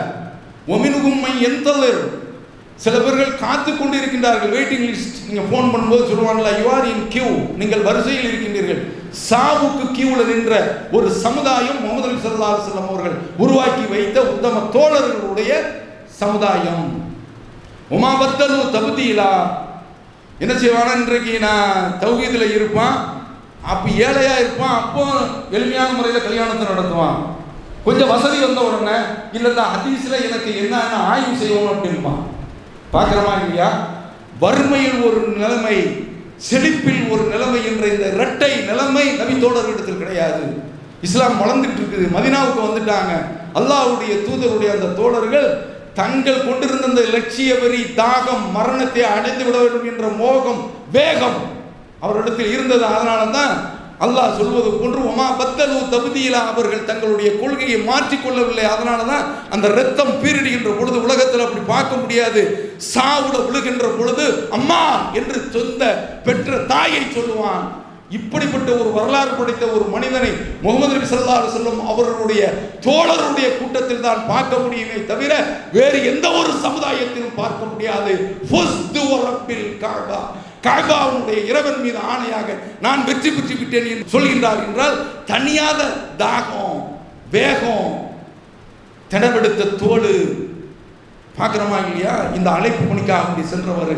ஒமினுகும்மை எந்த சில பேர்கள் காத்து கொண்டு இருக்கின்றார்கள் வெயிட்டிங் லிஸ்ட் நீங்கள் ஃபோன் பண்ணும்போது சொல்லுவாங்களா யூ ஆர் இன் கியூ நீங்கள் வரிசையில் இருக்கின்றீர்கள். சாவுக்கு கீவுல நின்ற ஒரு சமுதாயம் முகமது நபி ஸல்லல்லாஹு செல்லம் அவர்கள் உருவாக்கி வைத்த உத்தம தோழர்களுடைய சமுதாயம். உமாபத்தது பத்தலு என்ன செய்வானா? இன்றைக்கு நான் தௌஹீதில் இருப்பான். அப்போ ஏழையாக இருப்பான். அப்போ எளிமையான முறையில் கல்யாணத்தை நடத்துவான். கொஞ்சம் வசதி வந்த உடனே இல்லை இந்த ஹதீஸில் எனக்கு என்னென்ன ஆய்வு செய்வோம் அப்படின்பான். பார்க்குறமா இல்லையா? வறுமையில் ஒரு நிலைமை செழிப்பில் ஒரு நிலைமை என்ற இந்த இரட்டை நிலைமை நபி கிடையாது. இஸ்லாம் வளர்ந்துட்டு இருக்குது. மதினாவுக்கு வந்துட்டாங்க. அல்லாவுடைய தூதருடைய அந்த தோழர்கள் தங்கள் கொண்டிருந்த அந்த லட்சிய வெறி தாகம் மரணத்தை அடைந்து விட வேண்டும் என்ற மோகம் வேகம் அவரிடத்தில் இருந்தது. அதனால தான் அல்லாஹ் சொல்வது போன்று ஒமா பத்தலு தகுதியிலா அவர்கள் தங்களுடைய கொள்கையை மாற்றிக்கொள்ளவில்லை அதனால தான் அந்த ரத்தம் பீரிடுகின்ற பொழுது உலகத்தில் அப்படி பார்க்க முடியாது. சாவுட விழுகின்ற பொழுது அம்மா என்று சொந்த பெற்ற தாயை சொல்லுவான். இப்படிப்பட்ட ஒரு வரலாறு படைத்த ஒரு மனிதனை முகமது நபி ஸல்லல்லாஹு அலைஹி அவர்களுடைய தோழருடைய கூட்டத்தில் தான் பார்க்க முடியுமே தவிர வேறு எந்த ஒரு சமுதாயத்திலும் பார்க்க முடியாது. ஃபுஸ்து இறைவன் மீது ஆணையாக நான் வெற்றி பெற்று விட்டேன் என்று சொல்கின்றார் என்றால் தனியாத தாகம் வேகம் திடவெடுத்த தோடு பார்க்குறோமா இல்லையா? இந்த அழைப்பு பணிக்காக அப்படி சென்றவர்.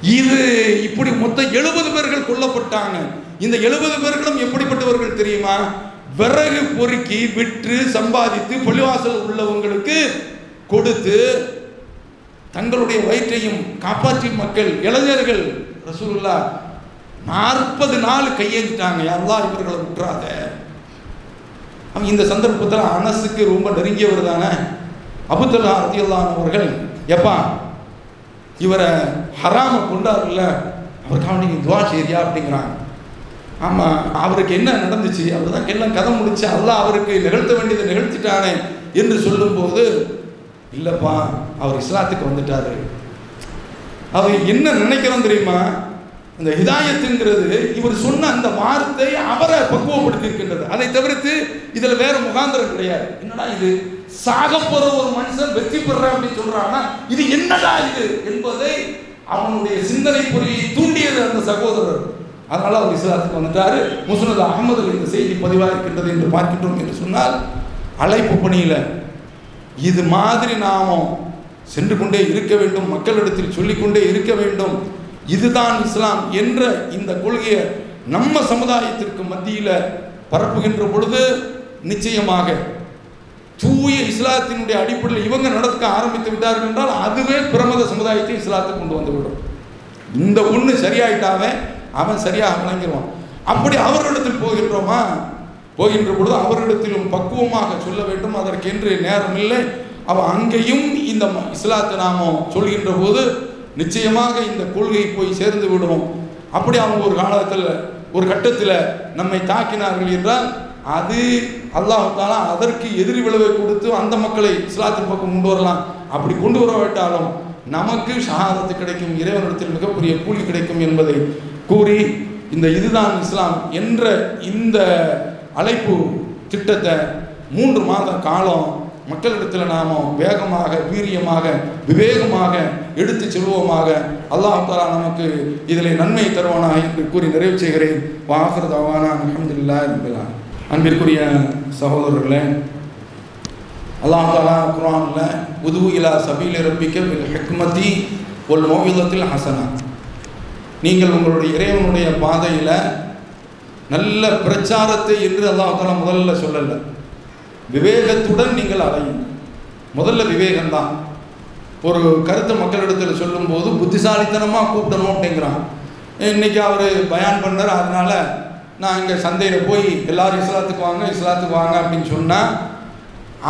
இது இப்படி மொத்தம் எழுபது பேர்கள் கொல்லப்பட்டாங்க. இந்த எழுபது பேர்களும் எப்படிப்பட்டவர்கள் தெரியுமா? விறகு பொறுக்கி விற்று சம்பாதித்து பள்ளிவாசல் உள்ளவங்களுக்கு கொடுத்து தங்களுடைய வயிற்றையும் காப்பாற்றி மக்கள் இளைஞர்கள் ரசூலுல்லா நாற்பது நாள் கையேந்திட்டாங்க. யாரெல்லாம் இவர்களை விட்டுறாத அவங்க இந்த சந்தர்ப்பத்தில் அனசுக்கு ரொம்ப நெருங்கியவர் தானே? அபுத்தல்லா ரத்தியல்லான் அவர்கள் எப்பா இவரை ஹராம கொண்டாருல்ல? அவருக்காக நீங்கள் துவா செய்றியா அப்படிங்கிறாங்க. ஆமாம் அவருக்கு என்ன நடந்துச்சு? அவர் தான் எல்லாம் கதை முடிச்சு அல்லாஹ் அவருக்கு நிகழ்த்த வேண்டியதை நிகழ்த்திட்டானே என்று சொல்லும்போது இல்லைப்பா அவர் இஸ்லாத்துக்கு வந்துட்டாரு. அவர் என்ன நினைக்கிறோம் தெரியுமா? இந்த ஹிதாயத்துங்கிறது இவர் சொன்ன அந்த வார்த்தை அவரை பக்குவப்படுத்தி இருக்கின்றது அதை தவிர்த்து இதில் வேற முகாந்திரம் கிடையாது. என்னடா இது? சாக போற ஒரு மனுஷன் வெற்றி பெற அப்படின்னு சொல்றான்னா இது என்னடா இது என்பதை அவனுடைய சிந்தனை பொறியை தூண்டியது அந்த சகோதரர். அதனால அவர் இஸ்லாத்துக்கு வந்துட்டாரு. முஸ்னது அகமது இந்த செய்தி பதிவாக இருக்கின்றது என்று பார்க்கின்றோம் என்று சொன்னால் அழைப்பு பணியில் இது மாதிரி நாமும் சென்று கொண்டே இருக்க வேண்டும் மக்களிடத்தில் சொல்லிக்கொண்டே இருக்க வேண்டும். இதுதான் இஸ்லாம் என்ற இந்த கொள்கையை நம்ம சமுதாயத்திற்கு மத்தியில் பரப்புகின்ற பொழுது நிச்சயமாக தூய இஸ்லாத்தினுடைய அடிப்படையில் இவங்க நடக்க ஆரம்பித்து விட்டார்கள் என்றால் அதுவே பிரமத சமுதாயத்தை இஸ்லாத்துக்கு கொண்டு வந்துவிடும் இந்த ஒன்று சரியாயிட்டாவே அவன் சரியாக விளங்கிடுவான். அப்படி அவர்களிடத்தில் போகின்றோமா? போகின்ற பொழுது அவரிடத்திலும் பக்குவமாக சொல்ல வேண்டும். அதற்கென்று நேரம் இல்லை அவன் அங்கேயும் இந்த ம- இஸ்லாத்தை நாம சொல்கின்ற போது நிச்சயமாக இந்த கொள்கை போய் சேர்ந்து விடும் அப்படி அவங்க ஒரு காலத்தில் ஒரு கட்டத்தில் நம்மை தாக்கினார்கள் என்றால் அது அல்லாஹாலா அதற்கு எதிரி விளைவை கொடுத்து அந்த மக்களை இஸ்லாத்தின் பக்கம் கொண்டு வரலாம். அப்படி கொண்டு வரவிட்டாலும் நமக்கு ஷஹாதத்து கிடைக்கும் இறைவனிடத்தில் மிகப்பெரிய கூலி கிடைக்கும் என்பதை கூறி இந்த இதுதான் இஸ்லாம் என்ற இந்த அழைப்பு திட்டத்தை மூன்று மாத காலம் மக்களிடத்தில் நாம் வேகமாக வீரியமாக விவேகமாக எடுத்து செல்வோமாக அல்லாஹாலா நமக்கு இதில் நன்மை தருவானாக என்று கூறி நிறைவு செய்கிறேன். வாஹரதாவானா அலமதுல்லா என்பதா அன்பிற்குரிய சகோதரர்களே அல்லாஹ் குரானில் உதுவு இலா சபையில் இறப்பிக்க ஹெக்மதி ஒரு ஒல் ஹசனா. நீங்கள் உங்களுடைய இறைவனுடைய பாதையில் நல்ல பிரச்சாரத்தை என்று அல்லாஹால முதல்ல சொல்லலை. விவேகத்துடன் நீங்கள் அலையுங்கள் முதல்ல விவேகம்தான். ஒரு கருத்தை மக்களிடத்தில் சொல்லும்போது புத்திசாலித்தனமாக கூப்பிடணும் அப்படிங்கிறான் இன்னைக்கு அவர் பயான் பண்ணார் அதனால் நான் இங்கே சந்தையில் போய் எல்லோரும் இஸ்லாத்துக்கு வாங்க இஸ்லாத்துக்கு வாங்க அப்படின்னு சொன்னால்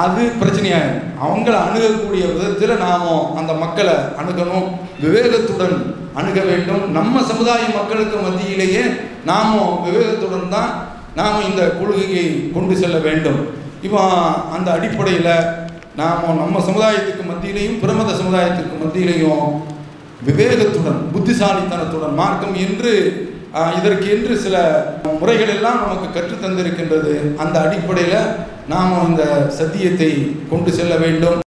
அது பிரச்சனையாயிடும் அவங்கள அணுகக்கூடிய விதத்தில் நாம் அந்த மக்களை அணுகணும். விவேகத்துடன் அணுக வேண்டும். நம்ம சமுதாய மக்களுக்கு மத்தியிலேயே நாமும் விவேகத்துடன் தான் நாம் இந்த கொள்கையை கொண்டு செல்ல வேண்டும். இப்போ அந்த அடிப்படையில் நாம் நம்ம சமுதாயத்துக்கு மத்தியிலையும் பிரமத சமுதாயத்திற்கு மத்தியிலையும் விவேகத்துடன் புத்திசாலித்தனத்துடன் மார்க்கம் என்று இதற்கு என்று சில முறைகள் எல்லாம் நமக்கு கற்றுத் தந்திருக்கின்றது. அந்த அடிப்படையில் நாம் இந்த சத்தியத்தை கொண்டு செல்ல வேண்டும்.